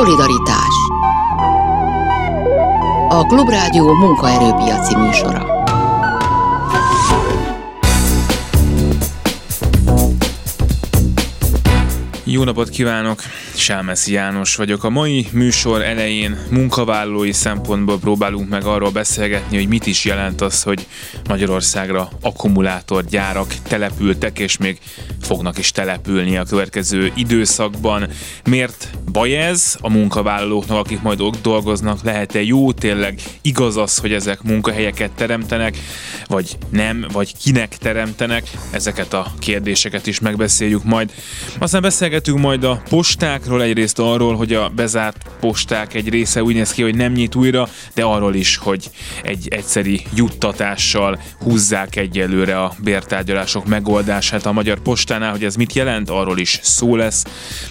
Szolidaritás A Klubrádió munkaerőpiaci műsora Jó napot kívánok! Sámeszi János vagyok. A mai műsor elején munkavállalói szempontból próbálunk meg arról beszélgetni, hogy mit is jelent az, hogy Magyarországra akkumulátorgyárak települtek, és még fognak is települni a következő időszakban. Miért baj ez a munkavállalóknak, akik majd ott dolgoznak? Lehet-e jó tényleg igaz az, hogy ezek munkahelyeket teremtenek, vagy nem, vagy kinek teremtenek? Ezeket a kérdéseket is megbeszéljük majd. Aztán beszélgetünk majd a postákról, egyrészt arról, hogy a bezárt posták egy része úgy néz ki, hogy nem nyit újra, de arról is, hogy egy egyszeri juttatással húzzák egyelőre a bértárgyalások megoldását a magyar postán Dunánál, hogy ez mit jelent, arról is szó lesz.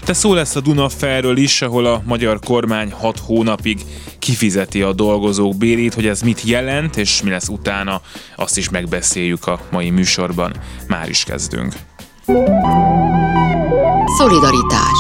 De szó lesz a Dunaferről is, ahol a magyar kormány 6 hónapig kifizeti a dolgozók bérét, hogy ez mit jelent, és mi lesz utána, azt is megbeszéljük a mai műsorban. Már is kezdünk. Szolidaritás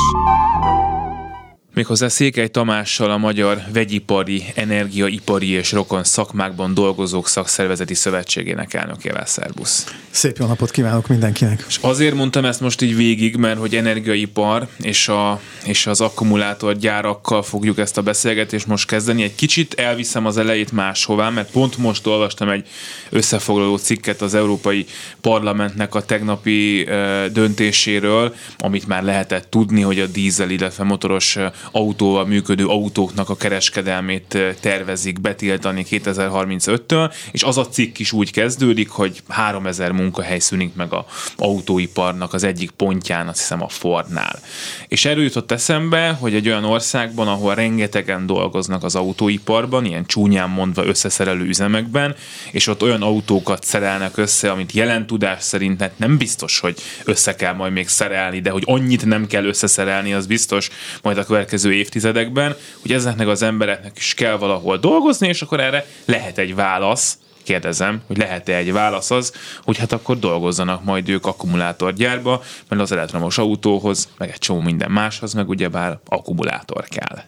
Méghozzá Székely Tamással a Magyar Vegyipari, Energiaipari és Rokon Szakmákban Dolgozók Szakszervezeti Szövetségének elnökével. Szerbusz! Szép jó napot kívánok mindenkinek! És azért mondtam ezt most így végig, mert hogy energiaipar és, a, és az akkumulátorgyárakkal fogjuk ezt a beszélgetést most kezdeni. Egy kicsit elviszem az elejét máshová, mert pont most olvastam egy összefoglaló cikket az Európai Parlamentnek a tegnapi döntéséről, amit már lehetett tudni, hogy a dízel, illetve motoros autóval működő autóknak a kereskedelmét tervezik betiltani 2035-től, és az a cikk is úgy kezdődik, hogy 3000 munkahely szűnik meg a autóiparnak az egyik pontján, azt hiszem a Fordnál. És erről jutott eszembe, hogy egy olyan országban, ahol rengetegen dolgoznak az autóiparban, ilyen csúnyán mondva összeszerelő üzemekben, és ott olyan autókat szerelnek össze, amit jelen tudás szerint hát nem biztos, hogy össze kell majd még szerelni, de hogy annyit nem kell összeszerelni, az biztos majd a következő évtizedekben, hogy ezeknek az embereknek is kell valahol dolgozni, és akkor erre lehet egy válasz, kérdezem, hogy lehet-e egy válasz az, hogy hát akkor dolgozzanak majd ők akkumulátorgyárba, mert az elektromos autóhoz, meg egy csomó minden máshoz, meg ugyebár akkumulátor kell.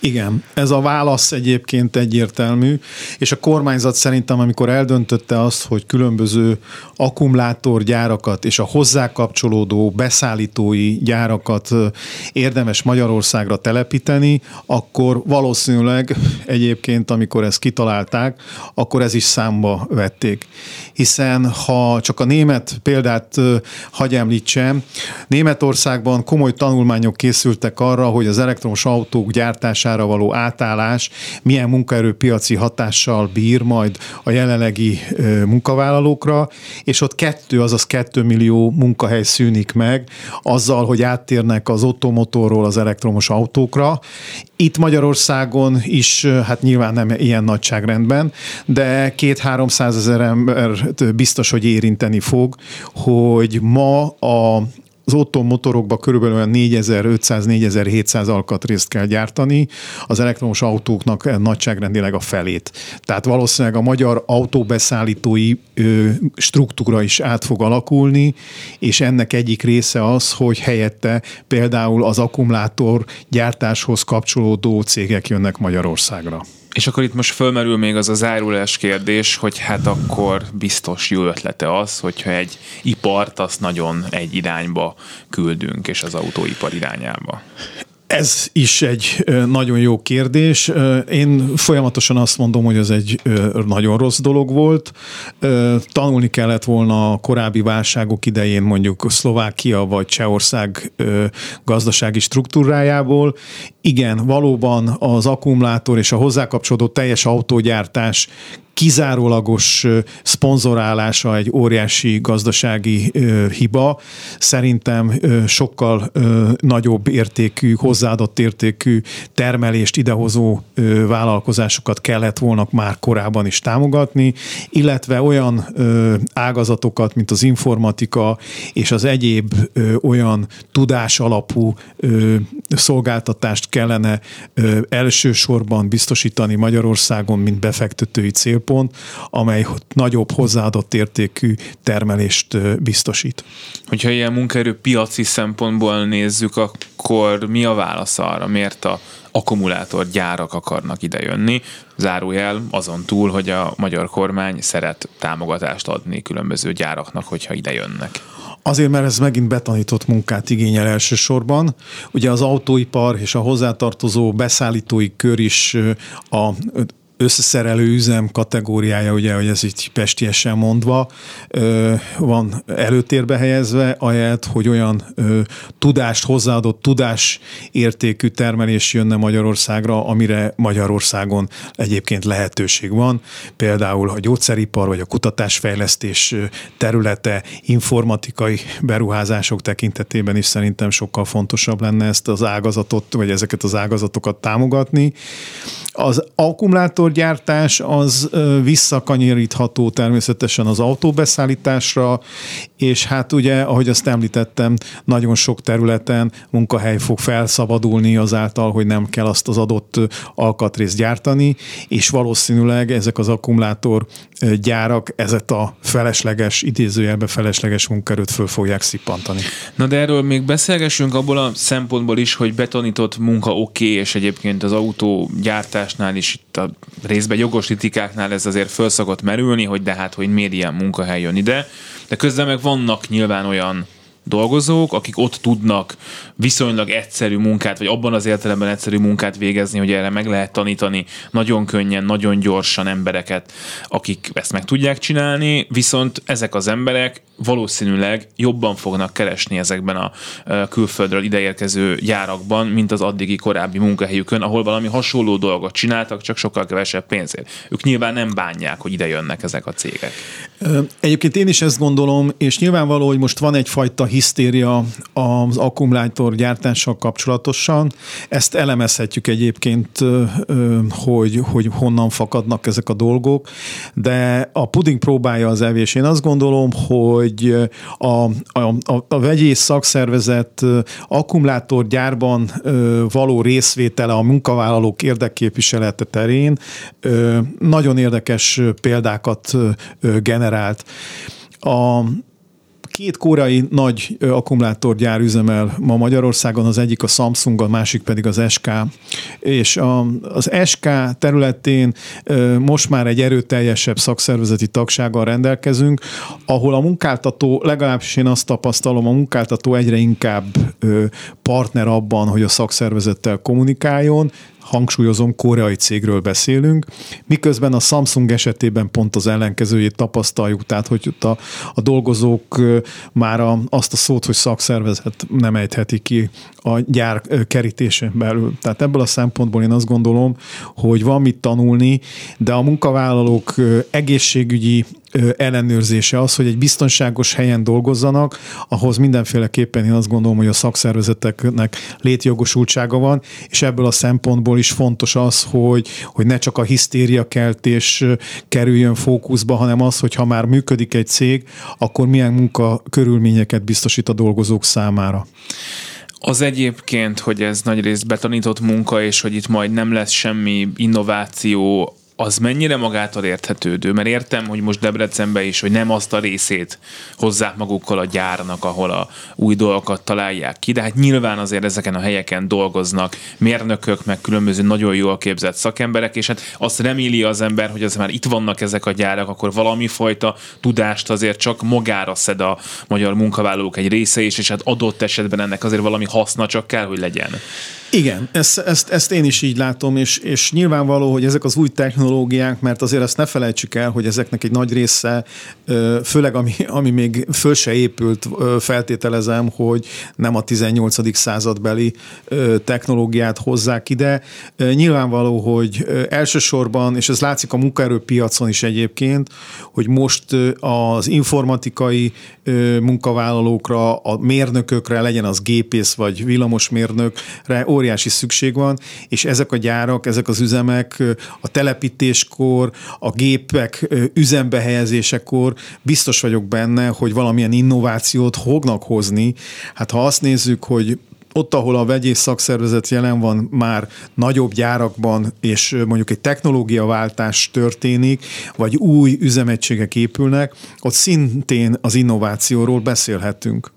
Igen, ez a válasz egyébként egyértelmű, és a kormányzat szerintem, amikor eldöntötte azt, hogy különböző akkumulátorgyárakat és a hozzá kapcsolódó beszállítói gyárakat érdemes Magyarországra telepíteni, akkor valószínűleg egyébként, amikor ezt kitalálták, akkor ez is számba vették. Hiszen ha csak a német példát hagy említsem, Németországban komoly tanulmányok készültek arra, hogy az elektromos autók gyártására való átállás milyen munkaerőpiaci hatással bír majd a jelenlegi munkavállalókra, és ott kettő, azaz kettő millió munkahely szűnik meg azzal, hogy áttérnek az ottomotorról az elektromos autókra. Itt Magyarországon is, hát nyilván nem ilyen nagyságrendben, de két-háromszázezer ember biztos, hogy érinteni fog, hogy ma a az Otto motorokba körülbelül olyan 4500-4700 alkatrészt kell gyártani, az elektromos autóknak nagyságrendileg a felét. Tehát valószínűleg a magyar autóbeszállítói struktúra is át fog alakulni, és ennek egyik része az, hogy helyette például az akkumulátor gyártáshoz kapcsolódó cégek jönnek Magyarországra. És akkor itt most fölmerül még az a zárulás kérdés, hogy hát akkor biztos jó ötlete az, hogyha egy ipart azt nagyon egy irányba küldünk, és az autóipar irányába. Ez is egy nagyon jó kérdés. Én folyamatosan azt mondom, hogy ez egy nagyon rossz dolog volt. Tanulni kellett volna a korábbi válságok idején mondjuk Szlovákia vagy Csehország gazdasági struktúrájából. Igen, valóban az akkumulátor és a hozzákapcsolódó teljes autógyártás kizárólagos szponzorálása egy óriási gazdasági hiba. Szerintem sokkal nagyobb értékű, hozzáadott értékű termelést idehozó vállalkozásokat kellett volna már korábban is támogatni, illetve olyan ágazatokat, mint az informatika és az egyéb olyan tudás alapú szolgáltatást kellene elsősorban biztosítani Magyarországon, mint befektetői célpont, központ, amely nagyobb hozzáadott értékű termelést biztosít. Hogyha ilyen munkaerő piaci szempontból nézzük, akkor mi a válasz arra? Miért a akkumulátorgyárak akarnak idejönni? Zárójel azon túl, hogy a magyar kormány szeret támogatást adni különböző gyáraknak, hogyha idejönnek. Azért, mert ez megint betanított munkát igényel elsősorban. Ugye az autóipar és a hozzátartozó beszállítói kör is a összeszerelő üzem kategóriája, ugye, hogy ez így pestiesen mondva, van előtérbe helyezve, ahelyett, hogy olyan tudást, hozzáadott tudás értékű termelés jönne Magyarországra, amire Magyarországon egyébként lehetőség van. Például a gyógyszeripar vagy a kutatásfejlesztés területe, informatikai beruházások tekintetében is szerintem sokkal fontosabb lenne ezt az ágazatot, vagy ezeket az ágazatokat támogatni. Az akkumulátorgyártás az visszakanyarítható természetesen az autóbeszállításra, és hát ugye, ahogy azt említettem, nagyon sok területen munkahely fog felszabadulni azáltal, hogy nem kell azt az adott alkatrészt gyártani, és valószínűleg ezek az akkumulátor gyárak ezet a felesleges, idézőjelbe felesleges munkerőt föl fogják szippantani. Na de erről még beszélgessünk abból a szempontból is, hogy betonított munka oké, okay, és egyébként az autógyártásnál is itt a részben jogos kritikáknál ez azért föl szokott merülni, hogy de hát, hogy miért ilyen munkahely jön ide, de közben meg vannak nyilván olyan dolgozók, akik ott tudnak viszonylag egyszerű munkát, vagy abban az értelemben egyszerű munkát végezni, hogy erre meg lehet tanítani nagyon könnyen, nagyon gyorsan embereket, akik ezt meg tudják csinálni, viszont ezek az emberek valószínűleg jobban fognak keresni ezekben a külföldről ideérkező gyárakban, mint az addigi korábbi munkahelyükön, ahol valami hasonló dolgot csináltak, csak sokkal kevesebb pénzért. Ők nyilván nem bánják, hogy ide jönnek ezek a cégek. Egyébként én is ezt gondolom, és nyilvánvaló, hogy most van egyfajta hisztéria az akkumulátor gyártással kapcsolatosan. Ezt elemezhetjük egyébként, hogy, hogy honnan fakadnak ezek a dolgok, de a puding próbálja az evés. Én azt gondolom, hogy a, a, a, a vegyész szakszervezet akkumulátorgyárban való részvétele a munkavállalók érdekképviselete terén nagyon érdekes példákat generált. A, Két koreai nagy akkumulátorgyár üzemel ma Magyarországon, az egyik a Samsung, a másik pedig az SK. És a, az SK területén most már egy erőteljesebb szakszervezeti tagsággal rendelkezünk, ahol a munkáltató, legalábbis én azt tapasztalom, a munkáltató egyre inkább partner abban, hogy a szakszervezettel kommunikáljon, hangsúlyozom, koreai cégről beszélünk, miközben a Samsung esetében pont az ellenkezőjét tapasztaljuk, tehát hogy a, a dolgozók már a, azt a szót, hogy szakszervezet nem ejtheti ki a gyár kerítésén belül. Tehát ebből a szempontból én azt gondolom, hogy van mit tanulni, de a munkavállalók egészségügyi ellenőrzése az, hogy egy biztonságos helyen dolgozzanak, ahhoz mindenféleképpen én azt gondolom, hogy a szakszervezeteknek létjogosultsága van, és ebből a szempontból is fontos az, hogy, hogy ne csak a hisztériakeltés kerüljön fókuszba, hanem az, hogy ha már működik egy cég, akkor milyen munka körülményeket biztosít a dolgozók számára. Az egyébként, hogy ez nagyrészt betanított munka, és hogy itt majd nem lesz semmi innováció az mennyire magától érthetődő? Mert értem, hogy most Debrecenbe is, hogy nem azt a részét hozzák magukkal a gyárnak, ahol a új dolgokat találják ki, de hát nyilván azért ezeken a helyeken dolgoznak mérnökök, meg különböző nagyon jól képzett szakemberek, és hát azt reméli az ember, hogy az már itt vannak ezek a gyárak, akkor valami fajta tudást azért csak magára szed a magyar munkavállalók egy része is, és hát adott esetben ennek azért valami haszna csak kell, hogy legyen. Igen, ezt, ezt, ezt én is így látom, és, és nyilvánvaló, hogy ezek az új technológiák, mert azért azt ne felejtsük el, hogy ezeknek egy nagy része, főleg ami, ami még föl se épült, feltételezem, hogy nem a 18. századbeli technológiát hozzák ide. Nyilvánvaló, hogy elsősorban, és ez látszik a munkaerőpiacon is egyébként, hogy most az informatikai munkavállalókra, a mérnökökre, legyen az gépész vagy villamosmérnökre, óriási szükség van, és ezek a gyárak, ezek az üzemek a telepítéskor, a gépek üzembe helyezésekor biztos vagyok benne, hogy valamilyen innovációt fognak hozni. Hát ha azt nézzük, hogy ott, ahol a vegyész szakszervezet jelen van, már nagyobb gyárakban, és mondjuk egy technológiaváltás történik, vagy új üzemegységek épülnek, ott szintén az innovációról beszélhetünk.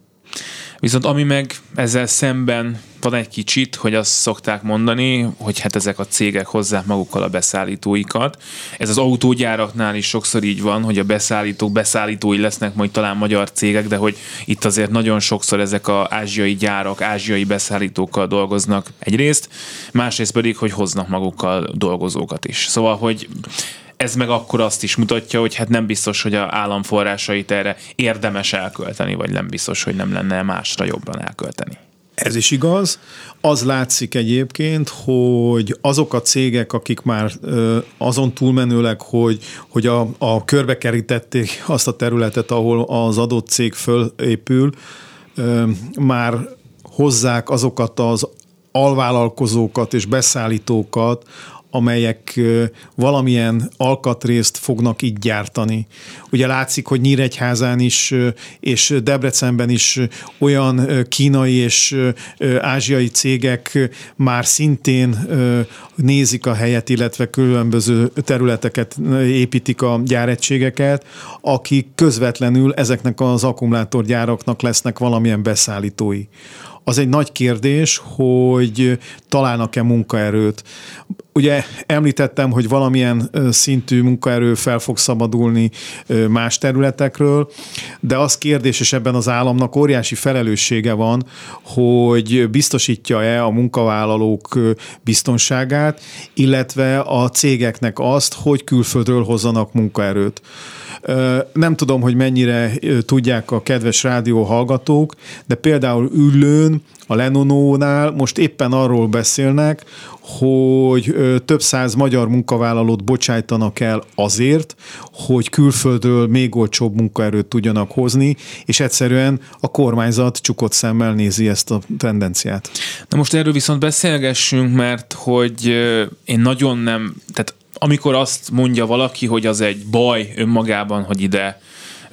Viszont ami meg ezzel szemben van egy kicsit, hogy azt szokták mondani, hogy hát ezek a cégek hozzák magukkal a beszállítóikat. Ez az autógyáraknál is sokszor így van, hogy a beszállítók beszállítói lesznek majd talán magyar cégek, de hogy itt azért nagyon sokszor ezek a ázsiai gyárak, ázsiai beszállítókkal dolgoznak egyrészt, másrészt pedig, hogy hoznak magukkal dolgozókat is. Szóval, hogy ez meg akkor azt is mutatja, hogy hát nem biztos, hogy a államforrásait erre érdemes elkölteni, vagy nem biztos, hogy nem lenne másra jobban elkölteni. Ez is igaz. Az látszik egyébként, hogy azok a cégek, akik már azon túlmenőleg, hogy, hogy a, a körbe kerítették azt a területet, ahol az adott cég fölépül, már hozzák azokat az alvállalkozókat és beszállítókat, amelyek valamilyen alkatrészt fognak így gyártani. Ugye látszik, hogy Nyíregyházán is és Debrecenben is olyan kínai és ázsiai cégek már szintén nézik a helyet, illetve különböző területeket építik a gyáregységeket, akik közvetlenül ezeknek az akkumulátorgyáraknak lesznek valamilyen beszállítói az egy nagy kérdés, hogy találnak-e munkaerőt. Ugye említettem, hogy valamilyen szintű munkaerő fel fog szabadulni más területekről, de az kérdés, és ebben az államnak óriási felelőssége van, hogy biztosítja-e a munkavállalók biztonságát, illetve a cégeknek azt, hogy külföldről hozzanak munkaerőt. Nem tudom, hogy mennyire tudják a kedves rádió hallgatók, de például Üllőn, a Lenonónál most éppen arról beszélnek, hogy több száz magyar munkavállalót bocsájtanak el azért, hogy külföldről még olcsóbb munkaerőt tudjanak hozni, és egyszerűen a kormányzat csukott szemmel nézi ezt a tendenciát. Na most erről viszont beszélgessünk, mert hogy én nagyon nem, tehát amikor azt mondja valaki, hogy az egy baj önmagában, hogy ide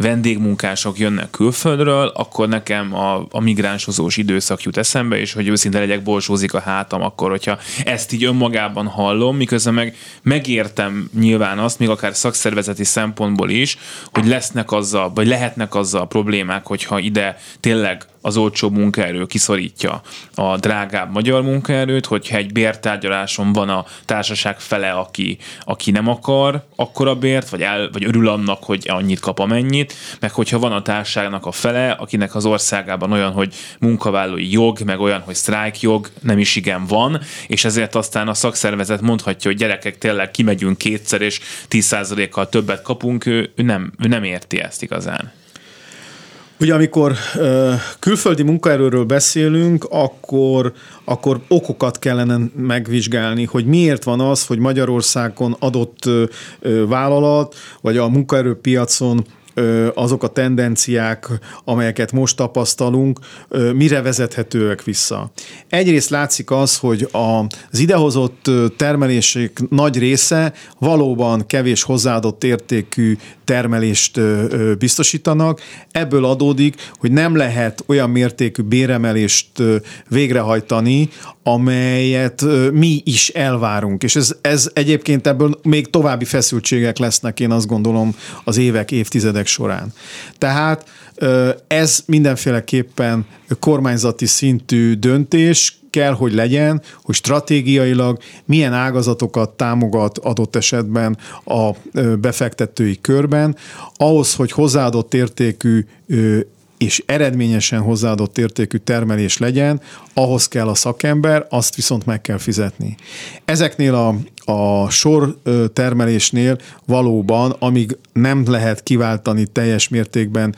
vendégmunkások jönnek külföldről, akkor nekem a, a migránsozós időszak jut eszembe, és hogy őszinte legyek, bolsózik a hátam akkor, hogyha ezt így önmagában hallom, miközben meg megértem nyilván azt, még akár szakszervezeti szempontból is, hogy lesznek azzal, vagy lehetnek azzal problémák, hogyha ide tényleg az olcsó munkaerő kiszorítja a drágább magyar munkaerőt, hogyha egy bértárgyaláson van a társaság fele, aki, aki nem akar akkor a bért, vagy, el, vagy örül annak, hogy annyit kap amennyit, meg hogyha van a társaságnak a fele, akinek az országában olyan, hogy munkavállalói jog, meg olyan, hogy sztrájkjog nem is igen van, és ezért aztán a szakszervezet mondhatja, hogy gyerekek tényleg kimegyünk kétszer, és 10%-kal többet kapunk, ő, ő, nem, ő nem érti ezt igazán. Ugye amikor külföldi munkaerőről beszélünk, akkor, akkor okokat kellene megvizsgálni, hogy miért van az, hogy Magyarországon adott vállalat, vagy a munkaerőpiacon azok a tendenciák, amelyeket most tapasztalunk, mire vezethetőek vissza. Egyrészt látszik az, hogy az idehozott termelések nagy része valóban kevés hozzáadott értékű termelést biztosítanak. Ebből adódik, hogy nem lehet olyan mértékű béremelést végrehajtani, amelyet mi is elvárunk. És ez, ez egyébként ebből még további feszültségek lesznek, én azt gondolom, az évek, évtizedek során. Tehát ez mindenféleképpen kormányzati szintű döntés, kell, hogy legyen, hogy stratégiailag milyen ágazatokat támogat adott esetben a befektetői körben, ahhoz, hogy hozzáadott értékű és eredményesen hozzáadott értékű termelés legyen, ahhoz kell a szakember, azt viszont meg kell fizetni. Ezeknél a, a sor termelésnél valóban, amíg nem lehet kiváltani teljes mértékben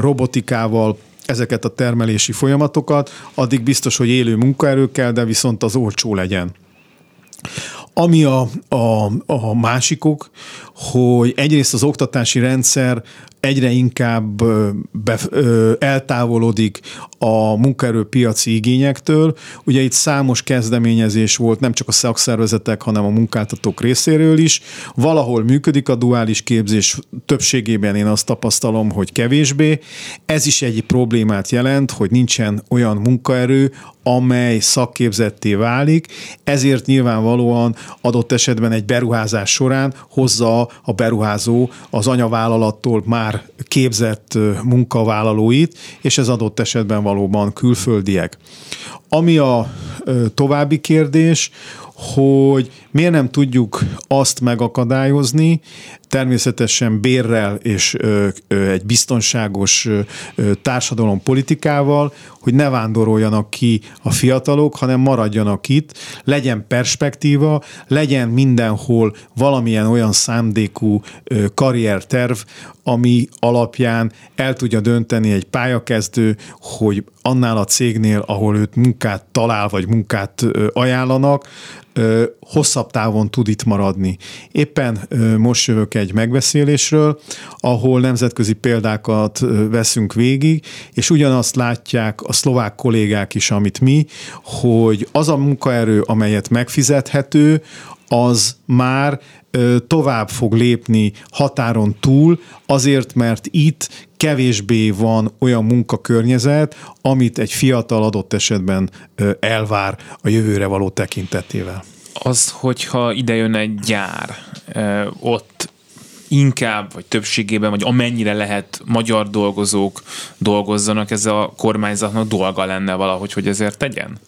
robotikával, ezeket a termelési folyamatokat, addig biztos, hogy élő munkaerő kell, de viszont az olcsó legyen. Ami a, a, a másikok, hogy egyrészt az oktatási rendszer egyre inkább be, eltávolodik a munkaerőpiaci igényektől. Ugye itt számos kezdeményezés volt, nem csak a szakszervezetek, hanem a munkáltatók részéről is. Valahol működik a duális képzés, többségében én azt tapasztalom, hogy kevésbé. Ez is egy problémát jelent, hogy nincsen olyan munkaerő, amely szakképzetté válik, ezért nyilvánvalóan adott esetben egy beruházás során hozza a beruházó az anyavállalattól már képzett munkavállalóit, és ez adott esetben valóban külföldiek. Ami a további kérdés, hogy miért nem tudjuk azt megakadályozni, természetesen bérrel és egy biztonságos társadalom politikával, hogy ne vándoroljanak ki a fiatalok, hanem maradjanak itt, legyen perspektíva, legyen mindenhol valamilyen olyan szándékú karrierterv, ami alapján el tudja dönteni egy pályakezdő, hogy annál a cégnél, ahol őt munkát talál, vagy munkát ajánlanak, hosszabb távon tud itt maradni. Éppen most jövök egy megbeszélésről, ahol nemzetközi példákat veszünk végig, és ugyanazt látják a szlovák kollégák is, amit mi, hogy az a munkaerő, amelyet megfizethető, az már tovább fog lépni határon túl, azért, mert itt kevésbé van olyan munkakörnyezet, amit egy fiatal adott esetben elvár a jövőre való tekintetével. Az, hogyha ide jön egy gyár, ott inkább, vagy többségében, vagy amennyire lehet magyar dolgozók dolgozzanak, ez a kormányzatnak dolga lenne valahogy, hogy ezért tegyen?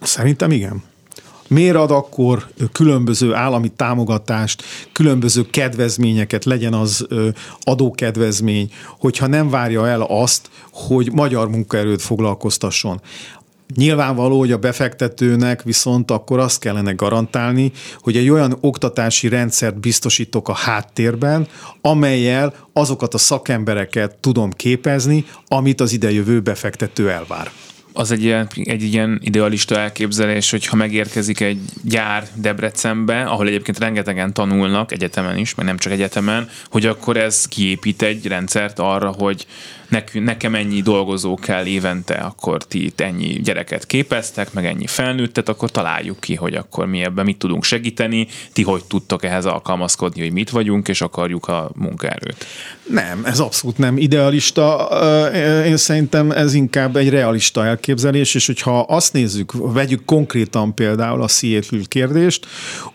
Szerintem igen. Miért ad akkor különböző állami támogatást, különböző kedvezményeket, legyen az adókedvezmény, hogyha nem várja el azt, hogy magyar munkaerőt foglalkoztasson. Nyilvánvaló, hogy a befektetőnek viszont akkor azt kellene garantálni, hogy egy olyan oktatási rendszert biztosítok a háttérben, amelyel azokat a szakembereket tudom képezni, amit az idejövő befektető elvár az egy ilyen, egy ilyen idealista elképzelés, hogy ha megérkezik egy gyár Debrecenbe, ahol egyébként rengetegen tanulnak, egyetemen is, meg nem csak egyetemen, hogy akkor ez kiépít egy rendszert arra, hogy nekem ennyi dolgozó kell évente, akkor ti itt ennyi gyereket képeztek, meg ennyi felnőttet, akkor találjuk ki, hogy akkor mi ebben mit tudunk segíteni, ti hogy tudtok ehhez alkalmazkodni, hogy mit vagyunk, és akarjuk a munkaerőt. Nem, ez abszolút nem idealista. Én szerintem ez inkább egy realista elképzelés, és hogyha azt nézzük, vegyük konkrétan például a Seattle kérdést,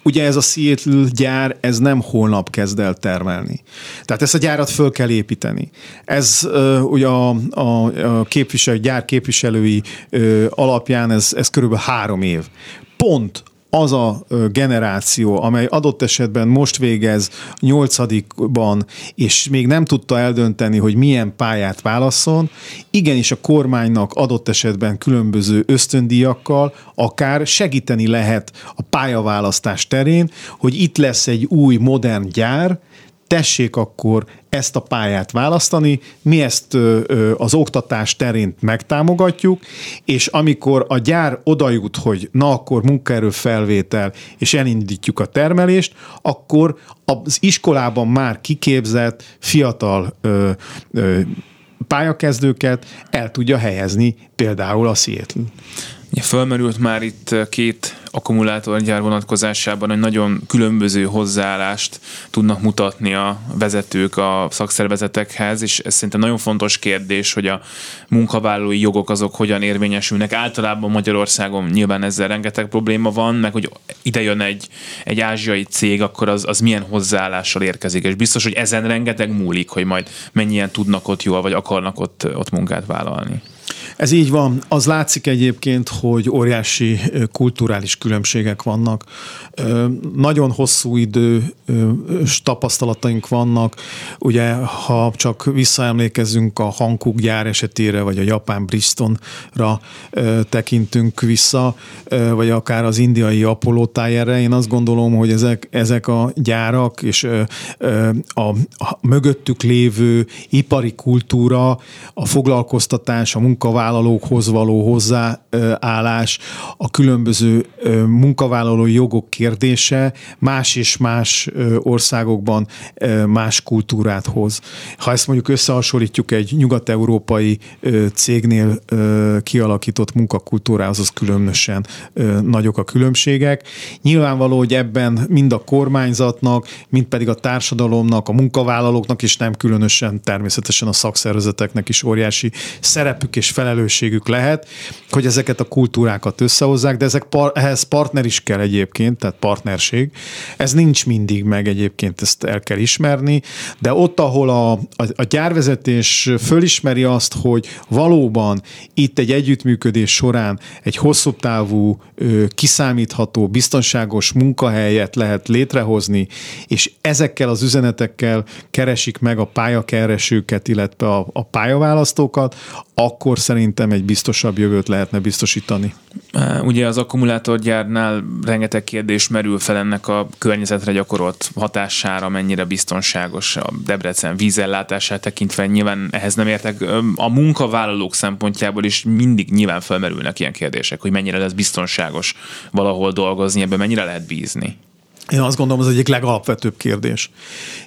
ugye ez a Seattle gyár, ez nem holnap kezd el termelni. Tehát ezt a gyárat föl kell építeni. Ez ugye a, a, a képviselő, gyár képviselői alapján ez, ez körülbelül három év. Pont az a generáció, amely adott esetben most végez nyolcadikban, és még nem tudta eldönteni, hogy milyen pályát válasszon, igenis a kormánynak adott esetben különböző ösztöndíjakkal akár segíteni lehet a pályaválasztás terén, hogy itt lesz egy új modern gyár, tessék akkor ezt a pályát választani, mi ezt az oktatás terén megtámogatjuk, és amikor a gyár odajut, hogy na akkor munkaerő felvétel, és elindítjuk a termelést, akkor az iskolában már kiképzett fiatal ö, ö, pályakezdőket el tudja helyezni például a Seattle. Fölmerült már itt két akkumulátorgyár vonatkozásában, hogy nagyon különböző hozzáállást tudnak mutatni a vezetők a szakszervezetekhez, és ez szerintem nagyon fontos kérdés, hogy a munkavállalói jogok azok hogyan érvényesülnek. Általában Magyarországon nyilván ezzel rengeteg probléma van, meg hogy ide jön egy, egy ázsiai cég, akkor az, az milyen hozzáállással érkezik, és biztos, hogy ezen rengeteg múlik, hogy majd mennyien tudnak ott jól, vagy akarnak ott, ott munkát vállalni. Ez így van. Az látszik egyébként, hogy óriási kulturális különbségek vannak. Nagyon hosszú idő tapasztalataink vannak. Ugye, ha csak visszaemlékezünk a Hankook gyár esetére, vagy a japán Bristolra tekintünk vissza, vagy akár az indiai Apollo tájerre, én azt gondolom, hogy ezek, ezek a gyárak és a, a mögöttük lévő ipari kultúra, a foglalkoztatás, a munkavállalás, munkavállalókhoz való hozzáállás, a különböző munkavállalói jogok kérdése más és más országokban más kultúrát hoz. Ha ezt mondjuk összehasonlítjuk egy nyugat-európai cégnél kialakított munkakultúrához, az különösen nagyok a különbségek. Nyilvánvaló, hogy ebben mind a kormányzatnak, mind pedig a társadalomnak, a munkavállalóknak, és nem különösen természetesen a szakszervezeteknek is óriási szerepük és felelősségük lehet, hogy ezeket a kultúrákat összehozzák, de ezek par, ehhez partner is kell egyébként, tehát partnerség. Ez nincs mindig meg egyébként, ezt el kell ismerni, de ott, ahol a, a, a gyárvezetés fölismeri azt, hogy valóban itt egy együttműködés során egy hosszú távú, kiszámítható, biztonságos munkahelyet lehet létrehozni, és ezekkel az üzenetekkel keresik meg a pályakeresőket, illetve a, a pályaválasztókat, akkor szerintem egy biztosabb jövőt lehetne biztosítani. Ugye az akkumulátorgyárnál rengeteg kérdés merül fel ennek a környezetre gyakorolt hatására, mennyire biztonságos a Debrecen vízellátását tekintve. Nyilván ehhez nem értek. A munkavállalók szempontjából is mindig nyilván felmerülnek ilyen kérdések, hogy mennyire lesz biztonságos valahol dolgozni, ebben mennyire lehet bízni. Én azt gondolom, az egyik legalapvetőbb kérdés.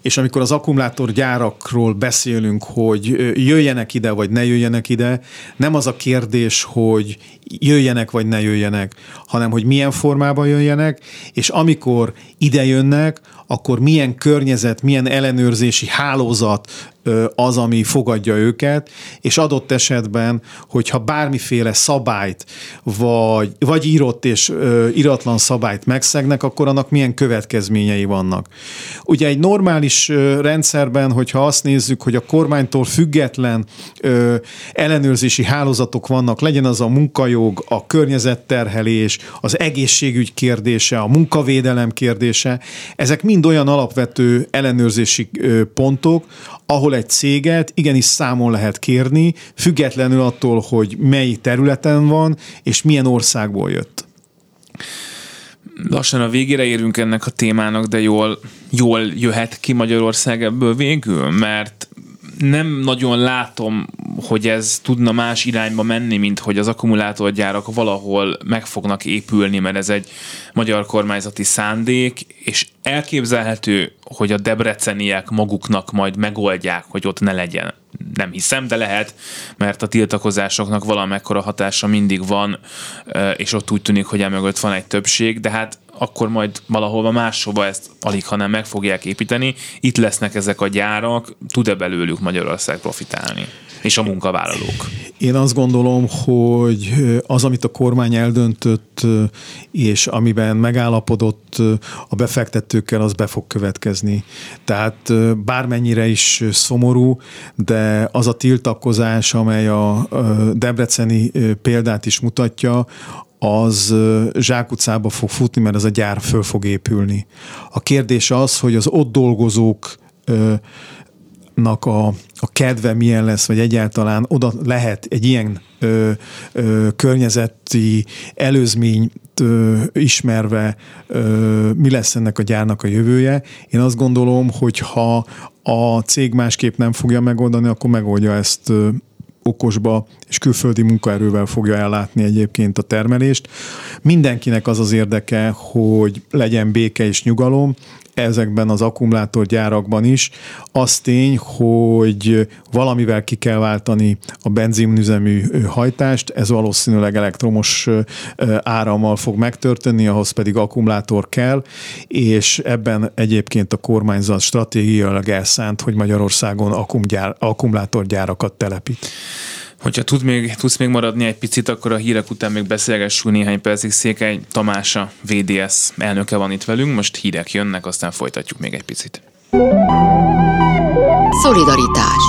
És amikor az akkumulátorgyárakról beszélünk, hogy jöjjenek ide, vagy ne jöjjenek ide, nem az a kérdés, hogy jöjjenek, vagy ne jöjjenek, hanem hogy milyen formában jöjjenek, és amikor ide jönnek, akkor milyen környezet, milyen ellenőrzési hálózat az, ami fogadja őket, és adott esetben, hogyha bármiféle szabályt, vagy, vagy írott és iratlan szabályt megszegnek, akkor annak milyen következményei vannak. Ugye egy normális rendszerben, hogyha azt nézzük, hogy a kormánytól független ellenőrzési hálózatok vannak, legyen az a munkajog, a környezetterhelés, az egészségügy kérdése, a munkavédelem kérdése, ezek mind olyan alapvető ellenőrzési pontok, ahol egy céget igenis számon lehet kérni, függetlenül attól, hogy mely területen van, és milyen országból jött. Lassan a végére érünk ennek a témának, de jól, jól jöhet ki Magyarország ebből végül, mert nem nagyon látom, hogy ez tudna más irányba menni, mint hogy az akkumulátorgyárak valahol meg fognak épülni, mert ez egy magyar kormányzati szándék, és elképzelhető, hogy a debreceniek maguknak majd megoldják, hogy ott ne legyen. Nem hiszem, de lehet, mert a tiltakozásoknak valamekkora hatása mindig van, és ott úgy tűnik, hogy emögött van egy többség, de hát akkor majd valahol máshova ezt alig, hanem meg fogják építeni. Itt lesznek ezek a gyárak, tud-e belőlük Magyarország profitálni? és a munkavállalók? Én azt gondolom, hogy az, amit a kormány eldöntött, és amiben megállapodott a befektetőkkel, az be fog következni. Tehát bármennyire is szomorú, de az a tiltakozás, amely a debreceni példát is mutatja, az zsákutcába fog futni, mert ez a gyár föl fog épülni. A kérdés az, hogy az ott dolgozók a, a kedve milyen lesz, vagy egyáltalán oda lehet egy ilyen ö, ö, környezeti előzményt ö, ismerve, ö, mi lesz ennek a gyárnak a jövője. Én azt gondolom, hogy ha a cég másképp nem fogja megoldani, akkor megoldja ezt okosba és külföldi munkaerővel fogja ellátni egyébként a termelést. Mindenkinek az az érdeke, hogy legyen béke és nyugalom, ezekben az akkumulátorgyárakban is. Az tény, hogy valamivel ki kell váltani a benzinüzemű hajtást, ez valószínűleg elektromos árammal fog megtörténni, ahhoz pedig akkumulátor kell, és ebben egyébként a kormányzat stratégiailag elszánt, hogy Magyarországon akkumgyár, akkumulátorgyárakat telepít. Hogyha tud még, tudsz még maradni egy picit, akkor a hírek után még beszélgessünk néhány percig. Székely Tamása, VDS elnöke van itt velünk, most hírek jönnek, aztán folytatjuk még egy picit. Szolidaritás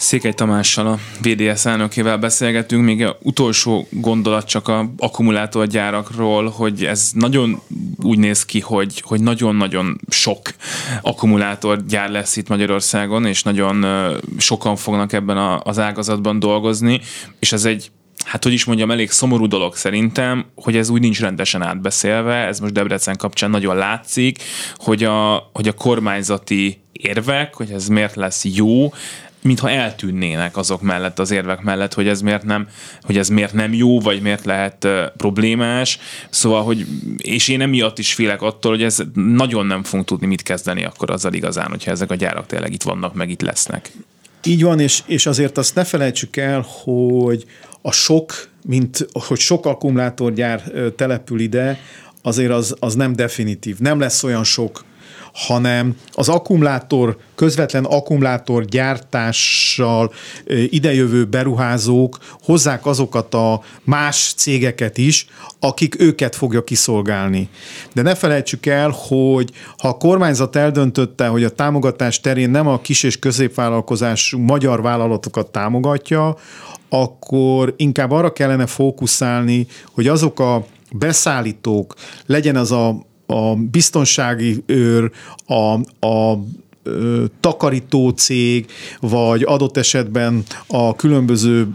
Székely Tamással, a VDS elnökével beszélgetünk, még a utolsó gondolat csak a akkumulátorgyárakról, hogy ez nagyon úgy néz ki, hogy, hogy nagyon-nagyon sok akkumulátorgyár lesz itt Magyarországon, és nagyon sokan fognak ebben az ágazatban dolgozni, és ez egy hát hogy is mondjam, elég szomorú dolog szerintem, hogy ez úgy nincs rendesen átbeszélve, ez most Debrecen kapcsán nagyon látszik, hogy a, hogy a kormányzati érvek, hogy ez miért lesz jó, mintha eltűnnének azok mellett, az érvek mellett, hogy ez miért nem, hogy ez miért nem jó, vagy miért lehet uh, problémás. Szóval, hogy, és én emiatt is félek attól, hogy ez nagyon nem fogunk tudni mit kezdeni akkor azzal igazán, hogyha ezek a gyárak tényleg itt vannak, meg itt lesznek. Így van, és, és azért azt ne felejtsük el, hogy a sok, mint hogy sok akkumulátorgyár települ ide, azért az, az nem definitív. Nem lesz olyan sok hanem az akkumulátor, közvetlen akkumulátor gyártással idejövő beruházók hozzák azokat a más cégeket is, akik őket fogja kiszolgálni. De ne felejtsük el, hogy ha a kormányzat eldöntötte, hogy a támogatás terén nem a kis és középvállalkozású magyar vállalatokat támogatja, akkor inkább arra kellene fókuszálni, hogy azok a beszállítók, legyen az a a biztonsági őr, a, a takarító cég, vagy adott esetben a különböző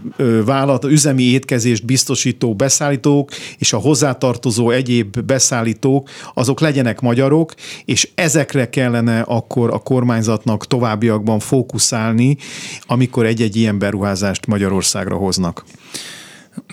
vállalat, üzemi étkezést biztosító beszállítók és a hozzátartozó egyéb beszállítók, azok legyenek magyarok, és ezekre kellene akkor a kormányzatnak továbbiakban fókuszálni, amikor egy-egy ilyen beruházást Magyarországra hoznak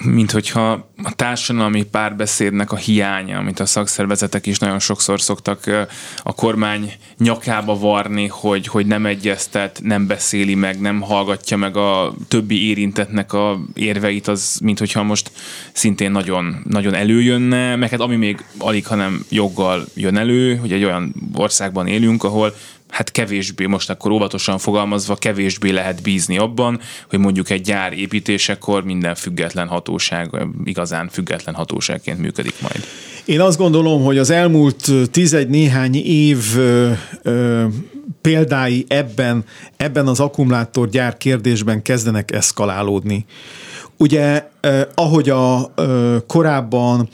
mint hogyha a társadalmi párbeszédnek a hiánya, amit a szakszervezetek is nagyon sokszor szoktak a kormány nyakába varni, hogy, hogy nem egyeztet, nem beszéli meg, nem hallgatja meg a többi érintetnek a érveit, az mint hogyha most szintén nagyon, nagyon előjönne, meg hát ami még alig, hanem joggal jön elő, hogy egy olyan országban élünk, ahol hát kevésbé, most akkor óvatosan fogalmazva, kevésbé lehet bízni abban, hogy mondjuk egy gyár építésekor minden független hatóság, igazán független hatóságként működik majd. Én azt gondolom, hogy az elmúlt tizegy néhány év ö, ö, példái ebben, ebben az akkumulátorgyár kérdésben kezdenek eszkalálódni. Ugye, eh, ahogy a eh, korábban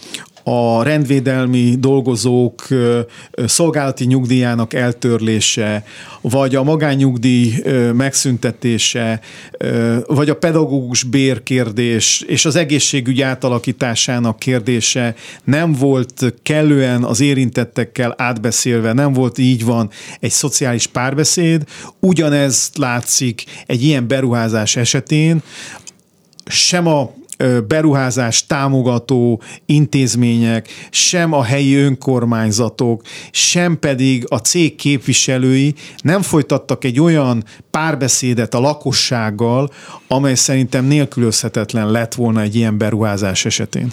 a rendvédelmi dolgozók szolgálati nyugdíjának eltörlése, vagy a magányugdíj megszüntetése, vagy a pedagógus bérkérdés és az egészségügy átalakításának kérdése nem volt kellően az érintettekkel átbeszélve, nem volt így van egy szociális párbeszéd. Ugyanez látszik egy ilyen beruházás esetén, sem a beruházás támogató intézmények, sem a helyi önkormányzatok, sem pedig a cég képviselői nem folytattak egy olyan párbeszédet a lakossággal, amely szerintem nélkülözhetetlen lett volna egy ilyen beruházás esetén.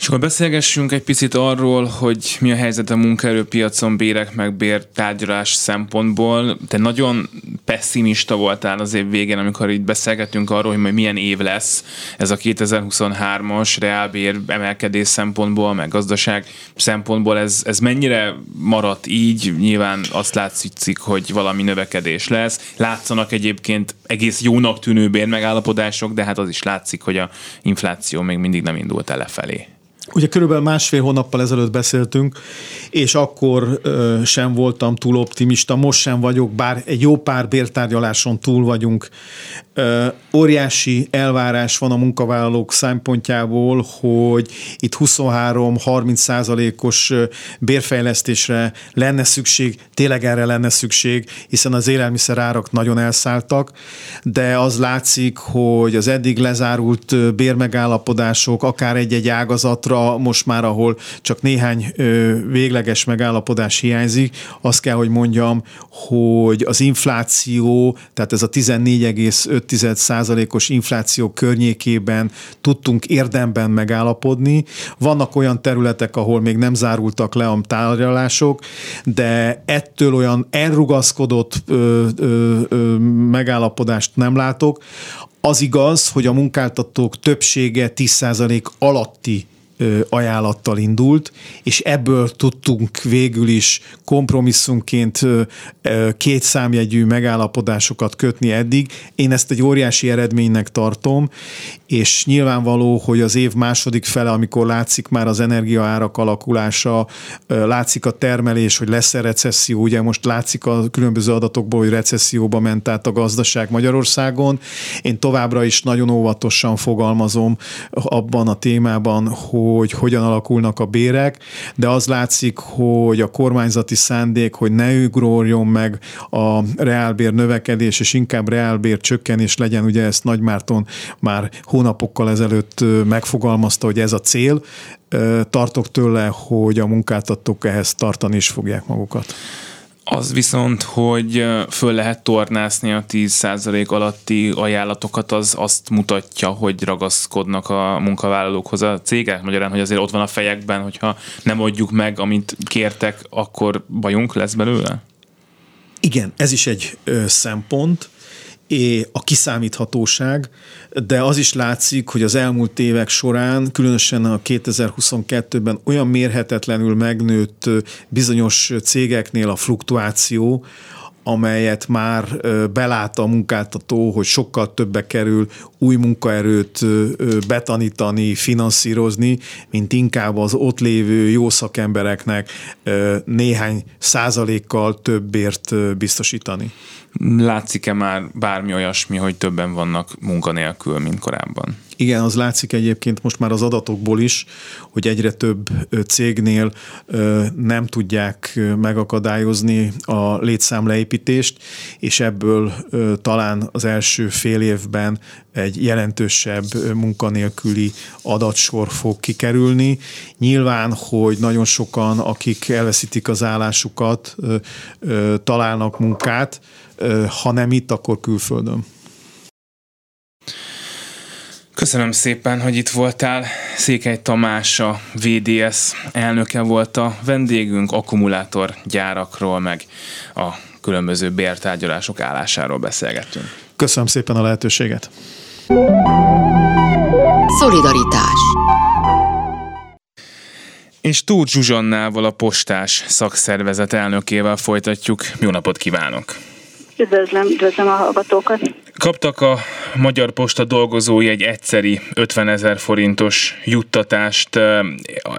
És akkor beszélgessünk egy picit arról, hogy mi a helyzet a munkaerőpiacon bérek meg bértárgyalás szempontból. Te nagyon pessimista voltál az év végén, amikor így beszélgetünk arról, hogy majd milyen év lesz ez a 2023-as reálbér emelkedés szempontból, meg gazdaság szempontból. Ez, ez mennyire maradt így? Nyilván azt látszik, hogy valami növekedés lesz. Látszanak egyébként egész jónak tűnő bérmegállapodások, de hát az is látszik, hogy a infláció még mindig nem indult el lefelé. Ugye körülbelül másfél hónappal ezelőtt beszéltünk, és akkor ö, sem voltam túl optimista, most sem vagyok, bár egy jó pár bértárgyaláson túl vagyunk. Óriási elvárás van a munkavállalók szempontjából, hogy itt 23-30 százalékos bérfejlesztésre lenne szükség, tényleg erre lenne szükség, hiszen az élelmiszer árak nagyon elszálltak, de az látszik, hogy az eddig lezárult bérmegállapodások, akár egy-egy ágazatra most már, ahol csak néhány végleges megállapodás hiányzik, azt kell, hogy mondjam, hogy az infláció, tehát ez a 14,5 százalékos infláció környékében tudtunk érdemben megállapodni. Vannak olyan területek, ahol még nem zárultak le a tárgyalások, de ettől olyan elrugaszkodott ö, ö, ö, megállapodást nem látok. Az igaz, hogy a munkáltatók többsége 10% alatti ajánlattal indult, és ebből tudtunk végül is kompromisszumként két számjegyű megállapodásokat kötni eddig. Én ezt egy óriási eredménynek tartom, és nyilvánvaló, hogy az év második fele, amikor látszik már az energiaárak alakulása, látszik a termelés, hogy lesz-e recesszió, ugye most látszik a különböző adatokból, hogy recesszióba ment át a gazdaság Magyarországon. Én továbbra is nagyon óvatosan fogalmazom abban a témában, hogy hogy hogyan alakulnak a bérek, de az látszik, hogy a kormányzati szándék, hogy ne ugorjon meg a reálbér növekedés, és inkább reálbér csökkenés legyen, ugye ezt Nagymárton már hónapokkal ezelőtt megfogalmazta, hogy ez a cél. Tartok tőle, hogy a munkáltatók ehhez tartani is fogják magukat. Az viszont, hogy föl lehet tornászni a 10% alatti ajánlatokat, az azt mutatja, hogy ragaszkodnak a munkavállalókhoz a cégek. Magyarán, hogy azért ott van a fejekben, hogyha nem adjuk meg, amit kértek, akkor bajunk lesz belőle? Igen, ez is egy ö, szempont a kiszámíthatóság, de az is látszik, hogy az elmúlt évek során, különösen a 2022-ben olyan mérhetetlenül megnőtt bizonyos cégeknél a fluktuáció, amelyet már belát a munkáltató, hogy sokkal többe kerül új munkaerőt betanítani, finanszírozni, mint inkább az ott lévő jó szakembereknek néhány százalékkal többért biztosítani. Látszik-e már bármi olyasmi, hogy többen vannak munkanélkül, mint korábban? Igen, az látszik egyébként most már az adatokból is, hogy egyre több cégnél nem tudják megakadályozni a létszámleépítést, és ebből talán az első fél évben egy jelentősebb munkanélküli adatsor fog kikerülni. Nyilván, hogy nagyon sokan, akik elveszítik az állásukat, találnak munkát, ha nem itt, akkor külföldön. Köszönöm szépen, hogy itt voltál. Székely Tamás, a VDS elnöke volt a vendégünk, akkumulátorgyárakról, meg a különböző bértárgyalások állásáról beszélgettünk. Köszönöm szépen a lehetőséget. Szolidaritás és Tóth Zsuzsannával, a postás szakszervezet elnökével folytatjuk. Jó napot kívánok! Üdvözlöm, üdvözlöm a hallgatókat! Kaptak a Magyar Posta dolgozói egy egyszeri 50 ezer forintos juttatást,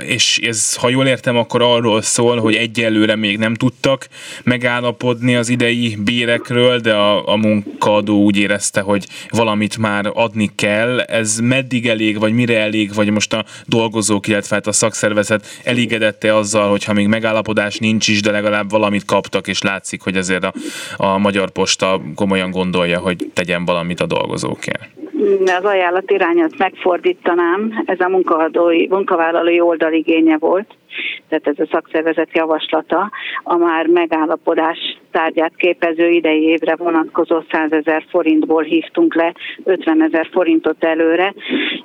és ez, ha jól értem, akkor arról szól, hogy egyelőre még nem tudtak megállapodni az idei bérekről, de a, a munkaadó úgy érezte, hogy valamit már adni kell. Ez meddig elég, vagy mire elég, vagy most a dolgozók, illetve hát a szakszervezet elégedette azzal, hogyha még megállapodás nincs is, de legalább valamit kaptak, és látszik, hogy ezért a, a Magyar Posta komolyan gondolja, hogy tegyen valamit a dolgozókért? Az ajánlat irányat megfordítanám, ez a munkavállalói, munkavállalói igénye volt, tehát ez a szakszervezet javaslata, a már megállapodás tárgyát képező idei évre vonatkozó 100 ezer forintból hívtunk le 50 ezer forintot előre.